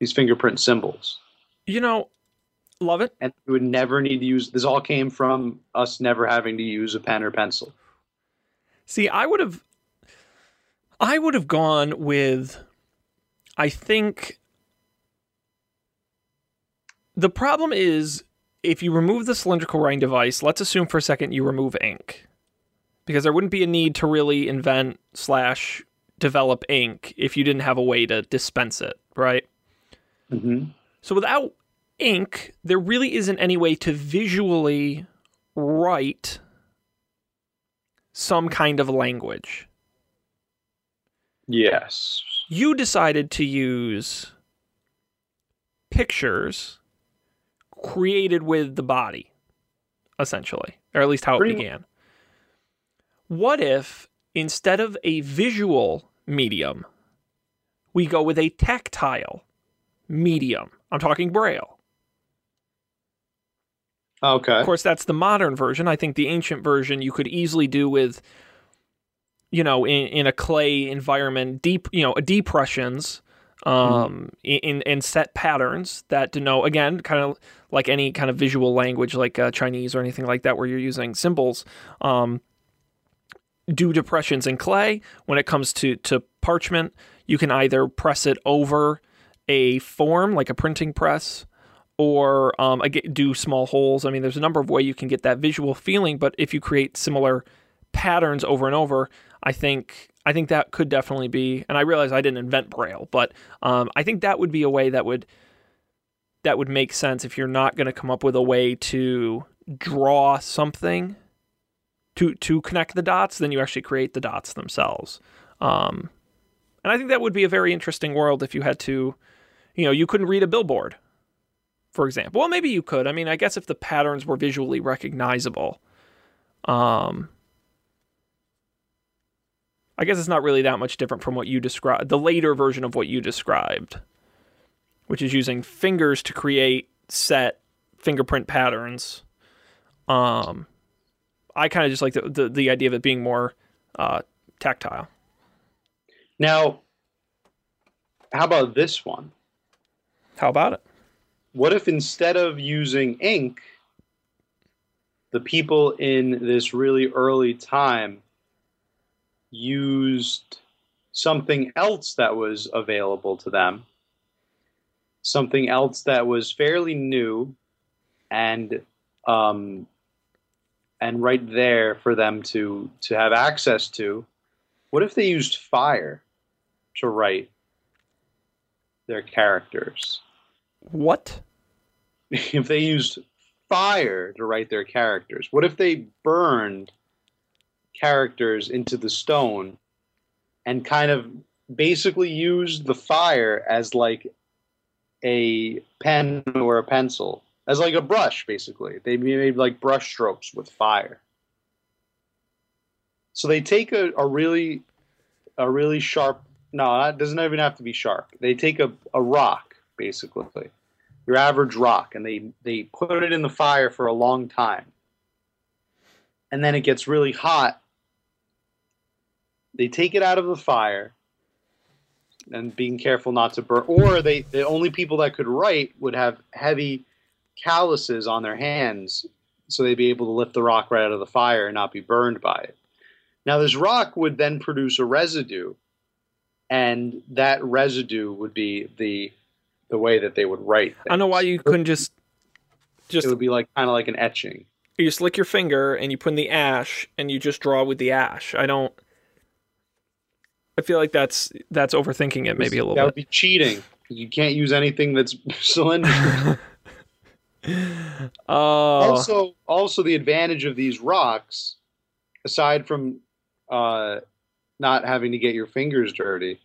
these fingerprint symbols You know, love it. and we would never need to use this all came from us never having to use a pen or pencil See, I would have I would have gone with I think the problem is if you remove the cylindrical writing device, let's assume for a second you remove ink, because there wouldn't be a need to really invent slash develop ink if you didn't have a way to dispense it, right? Hmm So without ink, there really isn't any way to visually write some kind of language. Yes. You decided to use pictures created with the body, essentially, or at least how it Pretty mu- began. What if instead of a visual medium, we go with a tactile medium? I'm talking Braille. Okay. Of course, that's the modern version. I think the ancient version you could easily do with, you know, in, in a clay environment, deep, you know, depressions, um, in in set patterns that denote again, kind of like any kind of visual language, like uh, Chinese or anything like that, where you're using symbols. Um, do depressions in clay. When it comes to to parchment, you can either press it over a form like a printing press or um, do small holes. I mean, there's a number of ways you can get that visual feeling, but if you create similar patterns over and over, I think I think that could definitely be. And I realize I didn't invent Braille, but um, I think that would be a way that would that would make sense if you're not going to come up with a way to draw something to to connect the dots, then you actually create the dots themselves. Um, and I think that would be a very interesting world if you had to, you know, you couldn't read a billboard for example. Well, maybe you could. I mean, I guess if the patterns were visually recognizable, um, I guess it's not really that much different from what you described, the later version of what you described, which is using fingers to create set fingerprint patterns. Um, I kind of just like the, the the idea of it being more uh, tactile. Now, how about this one? How about it? What if instead of using ink, the people in this really early time used something else that was available to them, something else that was fairly new and um, and right there for them to to have access to. What if they used fire to write their characters? What? if they used fire to write their characters? What if they burned characters into the stone and kind of basically used the fire as like a pen or a pencil, as like a brush, basically? They made like brush strokes with fire. So they take a, a really a really sharp no, it doesn't even have to be sharp. They take a, a rock, basically. Your average rock and they they put it in the fire for a long time. And then it gets really hot. They take it out of the fire and being careful not to burn or they the only people that could write would have heavy calluses on their hands so they'd be able to lift the rock right out of the fire and not be burned by it. Now this rock would then produce a residue and that residue would be the the way that they would write. I don't know why you couldn't just just It would be like kind of like an etching. you just lick your finger and you put in the ash and you just draw with the ash. I don't. I feel like that's that's overthinking it maybe a little. Bit. That would bit. be cheating you can't use anything that's cylindrical. Oh, also, also the advantage of these rocks, aside from uh, not having to get your fingers dirty,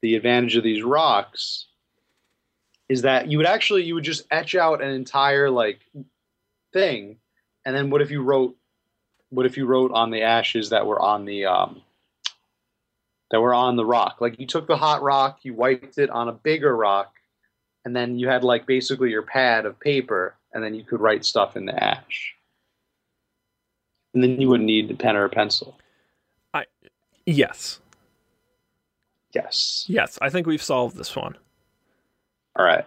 the advantage of these rocks is that you would actually you would just etch out an entire like thing, and then what if you wrote what if you wrote on the ashes that were on the um, that were on the rock? Like you took the hot rock, you wiped it on a bigger rock, and then you had like basically your pad of paper, and then you could write stuff in the ash. And then you wouldn't need a pen or a pencil. I yes, Yes. yes. I think we've solved this one. All right.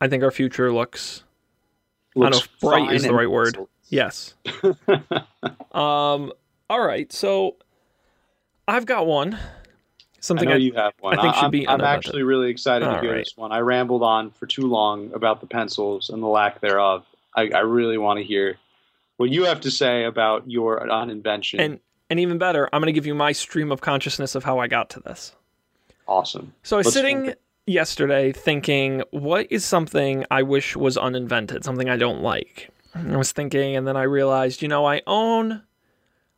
I think our future looks. I don't know bright is the right word. Yes. um. All right. So, I've got one. I Something know I, you have one. I think should I'm, be I'm actually really excited All to hear right. this one. I rambled on for too long about the pencils and the lack thereof. I, I really want to hear what you have to say about your uninvention. And and even better, I'm going to give you my stream of consciousness of how I got to this. awesome. So I was Let's sitting yesterday thinking, what is something I wish was uninvented, something I don't like? I was thinking, and then I realized, you know, I own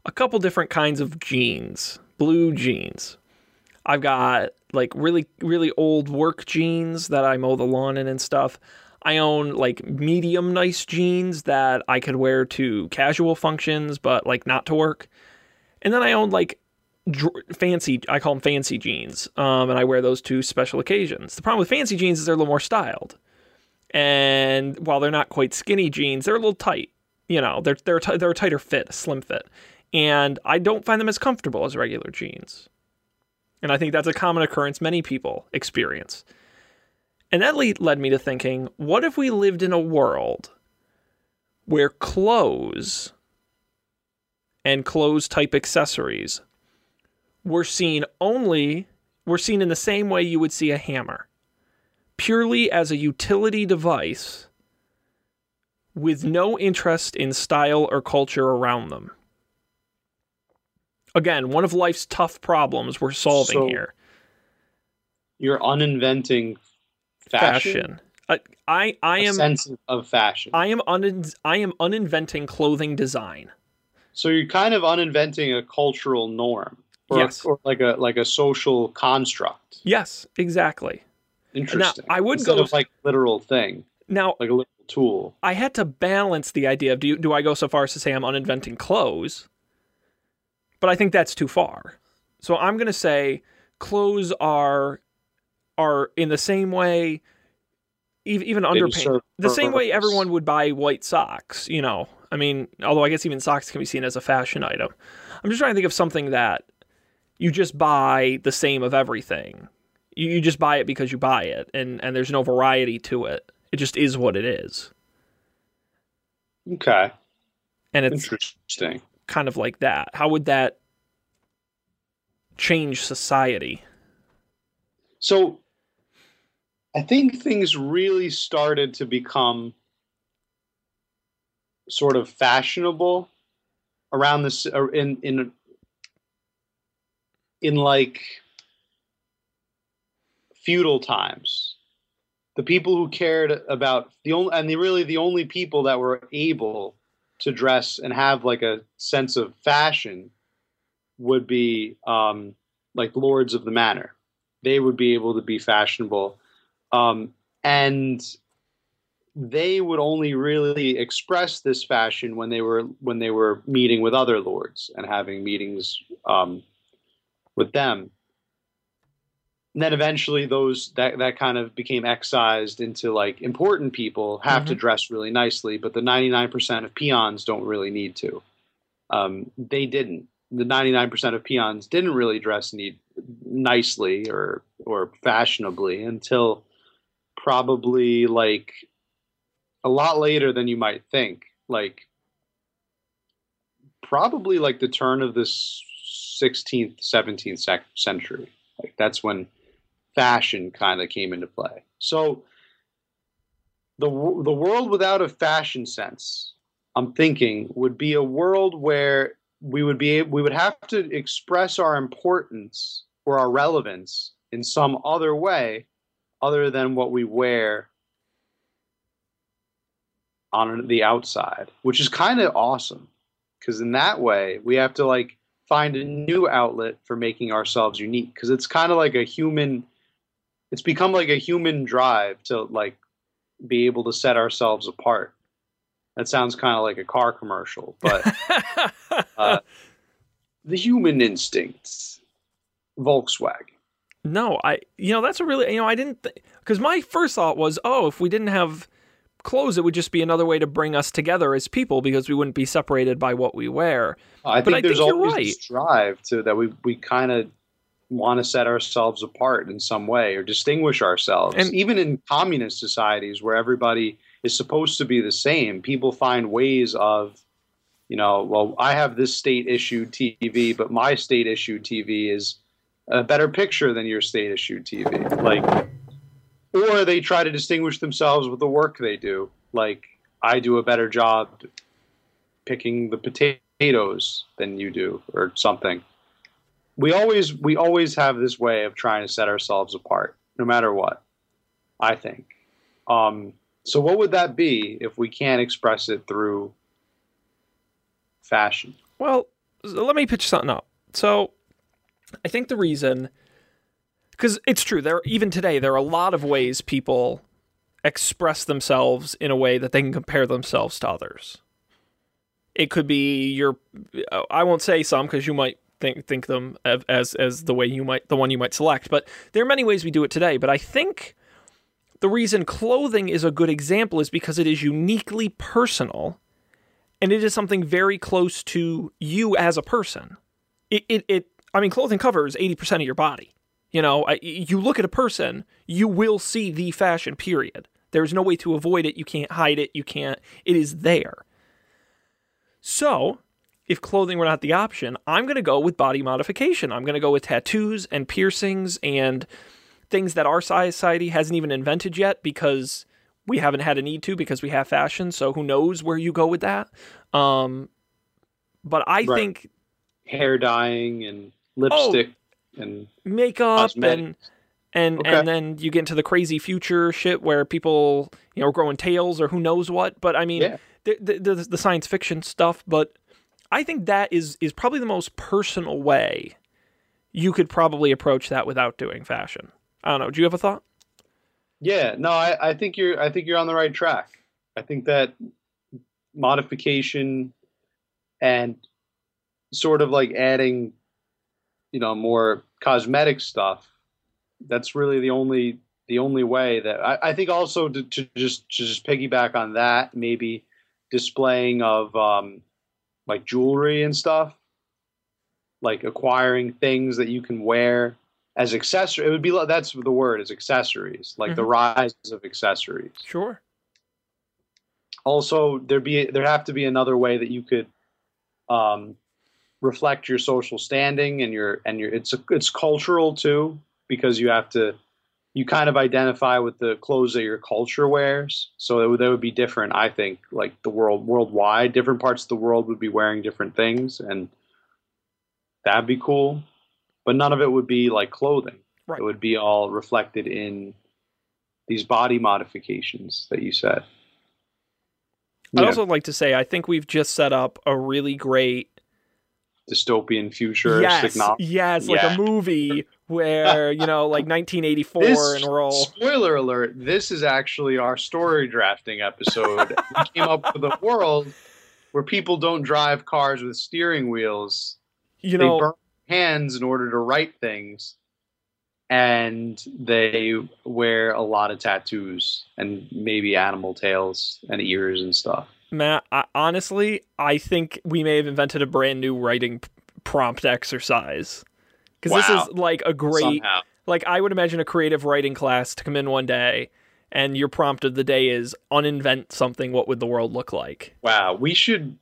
a couple different kinds of jeans, blue jeans. I've got like really, really old work jeans that I mow the lawn in and stuff. I own like medium nice jeans that I could wear to casual functions, but like not to work. And then I own like fancy i call them fancy jeans um, and i wear those to special occasions. The problem with fancy jeans is they're a little more styled. And while they're not quite skinny jeans they're a little tight you know they're they're, t- they're a tighter fit a slim fit. And i don't find them as comfortable as regular jeans. And i think that's a common occurrence many people experience. And that led me to thinking what if we lived in a world where clothes and clothes type accessories were seen only were seen in the same way you would see a hammer purely as a utility device with no interest in style or culture around them. Again one of life's tough problems we're solving So, here. You're uninventing fashion. fashion. I, I i A am sense of fashion. i am un, i am uninventing clothing design. So you're kind of uninventing a cultural norm, or, Yes. or like a like a social construct. yes exactly Interesting. I would Instead go- of like literal thing, now like a literal tool. I had to balance the idea of do, do I go so far as to say I'm uninventing clothes? But I think that's too far. So I'm going to say clothes are are in the same way even, even underpants the same way everyone would buy white socks, you know. I mean, although I guess even socks can be seen as a fashion item. I'm just trying to think of something that you just buy the same of everything. You, you just buy it because you buy it and and there's no variety to it. It just is what it is. Okay, And it's interesting. kind of like that. How would that change society? So I think things really started to become sort of fashionable around this uh, in in in like feudal times. The people who cared about the only and the really the only people that were able to dress and have like a sense of fashion would be um, like lords of the manor they would be able to be fashionable um, and they would only really express this fashion when they were when they were meeting with other lords and having meetings um, with them. And then eventually those that that kind of became excised into like important people have to dress really nicely but the 99% of peons don't really need to. Um, they didn't. The 99% of peons didn't really dress need nicely or or fashionably until probably like a lot later than you might think. Like probably like the turn of this 16th 17th sec- century. Like that's when fashion kind of came into play. So the the world without a fashion sense i'm thinking would be a world where we would be we would have to express our importance or our relevance in some other way other than what we wear on the outside which is kind of awesome. Because in that way we have to like find a new outlet for making ourselves unique because it's kind of like a human it's become like a human drive to like be able to set ourselves apart. That sounds kind of like a car commercial but uh, the human instincts. Volkswagen. No, I you know that's a really you know I didn't because my first thought was oh if we didn't have clothes it would just be another way to bring us together as people because we wouldn't be separated by what we wear. i But think I there's think always right. this drive to that we, we kind of want to set ourselves apart in some way or distinguish ourselves And- even in communist societies where everybody is supposed to be the same people find ways of you know well i have this state issued tv but my state issued tv is a better picture than your state issued tv like or they try to distinguish themselves with the work they do like I do a better job picking the potatoes than you do, or something. We always we always have this way of trying to set ourselves apart, no matter what. I think. Um, so, what would that be if we can't express it through fashion? Well, let me pitch something up. So, I think the reason, because it's true, there even today there are a lot of ways people express themselves in a way that they can compare themselves to others. It could be your, I won't say some because you might think think them as as the way you might the one you might select, but there are many ways we do it today. But I think the reason clothing is a good example is because it is uniquely personal and it is something very close to you as a person. It, it, it I mean, clothing covers 80% of your body. You know, you look at a person, you will see the fashion, period. There's no way to avoid it. You can't hide it. You can't, it is there. So, if clothing were not the option, I'm going to go with body modification. I'm going to go with tattoos and piercings and things that our society hasn't even invented yet because we haven't had a need to because we have fashion. So who knows where you go with that? Um, but I right. think hair dyeing and lipstick oh, and makeup cosmetics. and and okay. and then you get into the crazy future shit where people you know are growing tails or who knows what. But I mean, yeah. the, the, the science fiction stuff. But I think that is is probably the most personal way you could probably approach that without doing fashion. I don't know. Do you have a thought? Yeah, no, I, I think you're I think you're on the right track. I think that modification and sort of like adding, you know, more cosmetic stuff. That's really the only the only way that I, I think also to, to, just to just piggyback on that, maybe displaying of um, like jewelry and stuff, like acquiring things that you can wear as accessory. It would be that's the word is accessories, like mm-hmm. the rise of accessories. Sure. Also, there be there have to be another way that you could um, reflect your social standing and your and your it's a, it's cultural too because you have to you kind of identify with the clothes that your culture wears. So that would, that would be different, I think. Like the world worldwide, different parts of the world would be wearing different things, and that'd be cool but none of it would be like clothing. Right. It would be all reflected in these body modifications that you said. I'd yeah. also like to say I think we've just set up a really great dystopian future. Yes, yes, like yeah. a movie where you know, like 1984, this, and we're all. Spoiler alert! This is actually our story drafting episode. we came up with a world where people don't drive cars with steering wheels. You know, hands in order to write things and they wear a lot of tattoos and maybe animal tails and ears and stuff. Matt, I, honestly, I think we may have invented a brand new writing p- prompt exercise because wow. this is like a great, Somehow. like I would imagine a creative writing class to come in one day, and your prompt of the day is uninvent something. What would the world look like? Wow, we should,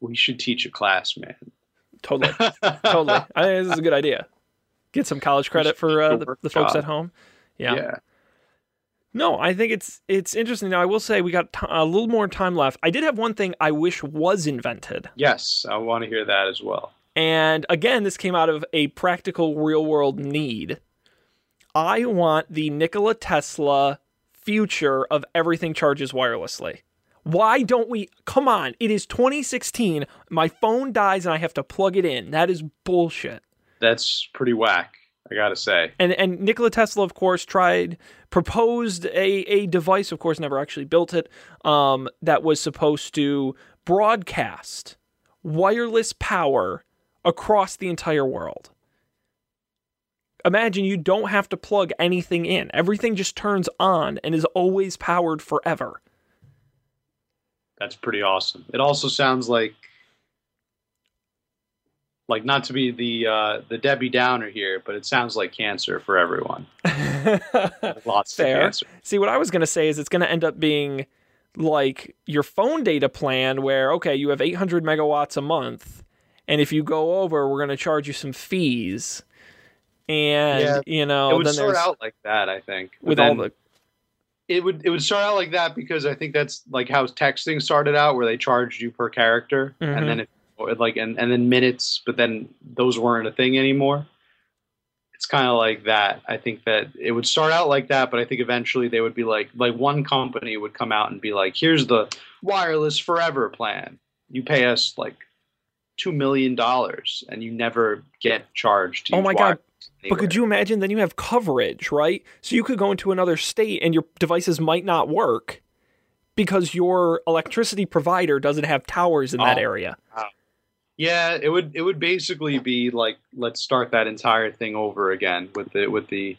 we should teach a class, man. Totally, totally. I think this is a good idea. Get some college credit for uh, the, the, folks at home. Yeah. yeah. No, I think it's it's interesting. Now, I will say we got t- a little more time left. I did have one thing I wish was invented. Yes, I want to hear that as well. And again, this came out of a practical, real world need. I want the Nikola Tesla future of everything charges wirelessly. Why don't we? Come on, it is 2016. My phone dies and I have to plug it in. That is bullshit. That's pretty whack. I gotta say. And and Nikola Tesla, of course, tried proposed a a device. Of course, never actually built it. Um, that was supposed to broadcast wireless power across the entire world. Imagine you don't have to plug anything in. Everything just turns on and is always powered forever. That's pretty awesome. It also sounds like like not to be the uh, the Debbie Downer here, but it sounds like cancer for everyone. Lots Fair. of cancer. See, what I was gonna say is it's gonna end up being like your phone data plan, where okay, you have 800 megawatts a month, and if you go over, we're gonna charge you some fees, and yeah, you know, it would then sort out like that. I think with then, all the it would it would start out like that because I think that's like how texting started out, where they charged you per character, Mhm. and then it like and and then minutes, but then those weren't a thing anymore. It's kind of like that. I think that it would start out like that, but I think eventually they would be like like one company would come out and be like, "Here's the wireless forever plan. You pay us like two million dollars, and you never get charged." Oh my God. wireless But could you imagine? Then you have coverage, right? So you could go into another state and your devices might not work because your electricity provider doesn't have towers in that Oh. area. Yeah, it would it would basically be like let's start that entire thing over again with the with the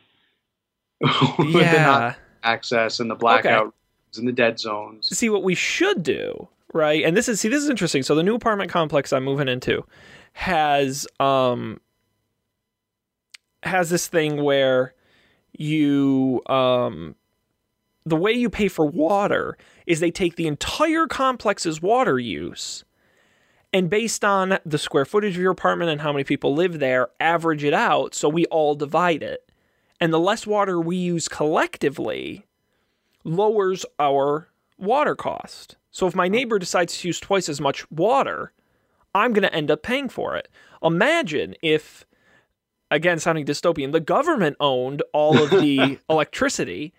with the Yeah. access and the blackout rooms and the dead zones. see what we should do, right? And this is see this is interesting. So the new apartment complex I'm moving into has um has this thing where you um the way you pay for water is they take the entire complex's water use and based on the square footage of your apartment and how many people live there, average it out so we all divide it. And the less water we use collectively, lowers our water cost. So if my neighbor decides to use twice as much water, I'm going to end up paying for it. Imagine if, again, sounding dystopian, the government owned all of the electricity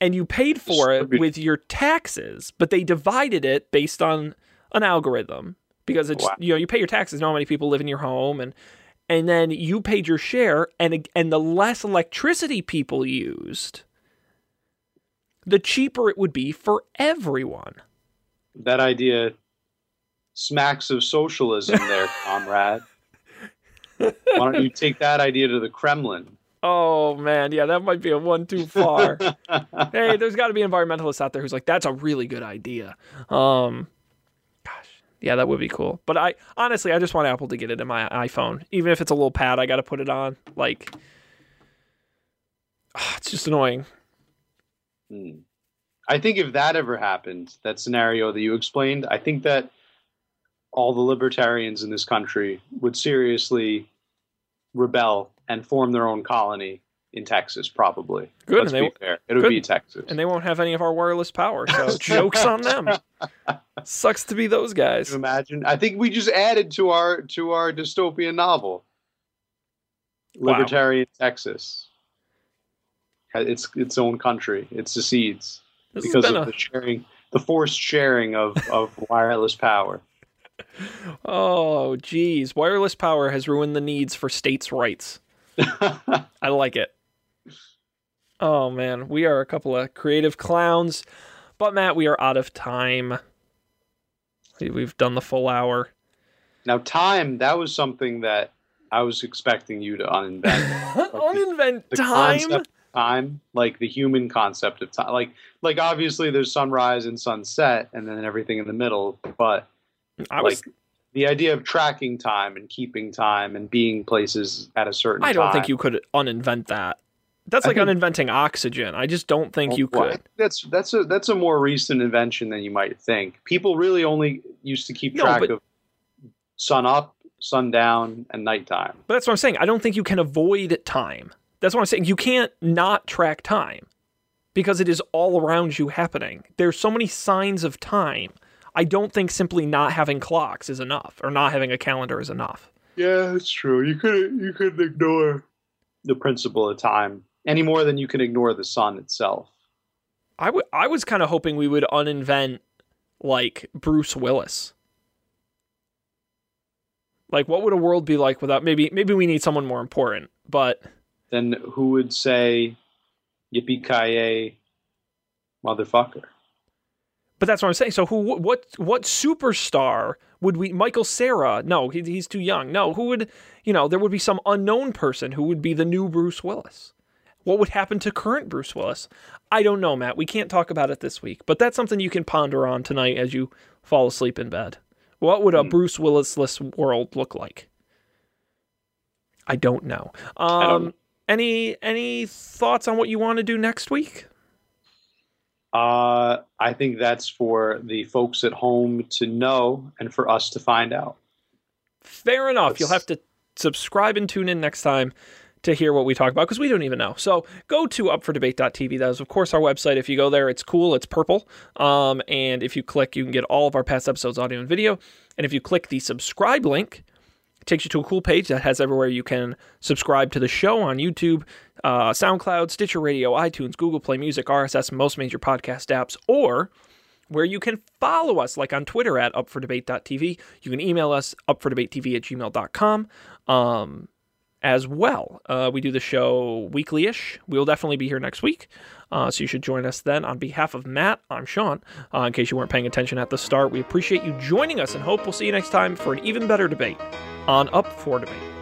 and you paid for it with your taxes, but they divided it based on an algorithm because it's Wow. you know you pay your taxes, Not many people live in your home, and and then you paid your share, and and the less electricity people used, the cheaper it would be for everyone. That idea smacks of socialism there, comrade. Why don't you take that idea to the Kremlin? Oh man, yeah, that might be a one too far. hey, there's got to be environmentalists out there who's like, that's a really good idea. Um, yeah, that would be cool. But I honestly, I just want Apple to get it in my iPhone, even if it's a little pad I got to put it on. Like, it's just annoying. Hmm. I think if that ever happened, that scenario that you explained, I think that all the libertarians in this country would seriously rebel and form their own colony in Texas, probably. Good, Let's and they be fair. It would good. be Texas. and they won't have any of our wireless power. So jokes on them. Sucks to be those guys. you imagine? I think we just added to our to our dystopian novel. Wow. Libertarian Texas. It's its own country. It secedes This because of a the sharing, the forced sharing of, of wireless power. oh geez, wireless power has ruined the needs for states' rights. I like it. Oh man, we are a couple of creative clowns, but Matt, we are out of time. We- We've done the full hour. now, time that was something that I was expecting you to uninvent. Uninvent The time. concept of time, like the human concept of time, like like obviously there's sunrise and sunset, and then everything in the middle, but I was. like the idea of tracking time and keeping time and being places at a certain I don't time. think you could uninvent that. That's like think- uninventing oxygen. I just don't think you Well, I could. think that's that's a that's a more recent invention than you might think. People really only used to keep No, track but- of sun up, sun down, and nighttime. But that's what I'm saying. I don't think you can avoid time. That's what I'm saying. You can't not track time because it is all around you happening. There's so many signs of time. I don't think simply not having clocks is enough or not having a calendar is enough. Yeah, that's true. You could you could ignore the principle of time any more than you can ignore the sun itself. I w- I was kind of hoping we would uninvent like Bruce Willis. Like what would a world be like without maybe maybe we need someone more important, but Then who would say yippee ki motherfucker? But that's what I'm saying. So who, what, what superstar would we? Michael Cera? No, he, he's too young. No, who would? You know, there would be some unknown person who would be the new Bruce Willis. What would happen to current Bruce Willis? I don't know, Matt. We can't talk about it this week, but that's something you can ponder on tonight as you fall asleep in bed. What would a Hmm. Bruce Willis-less world look like? I don't know. Um, don't. Any any thoughts on what you want to do next week? Uh, I think that's for the folks at home to know and for us to find out. Fair enough. Let's- You'll have to subscribe and tune in next time to hear what we talk about because we don't even know. So go to upfordebate.tv. That is, of course, our website. If you go there, it's cool. It's purple. Um, and if you click, you can get all of our past episodes, audio and video. And if you click the subscribe link, it takes you to a cool page that has everywhere you can subscribe to the show on YouTube, uh, SoundCloud, Stitcher Radio, iTunes, Google Play Music, RSS, most major podcast apps, or where you can follow us, like on Twitter at upfordebate.tv. You can email us upfordebatetv at gmail.com. Um, as well. Uh, we do the show weekly ish. We'll definitely be here next week. Uh, so you should join us then. On behalf of Matt, I'm Sean. Uh, in case you weren't paying attention at the start, we appreciate you joining us and hope we'll see you next time for an even better debate on Up for Debate.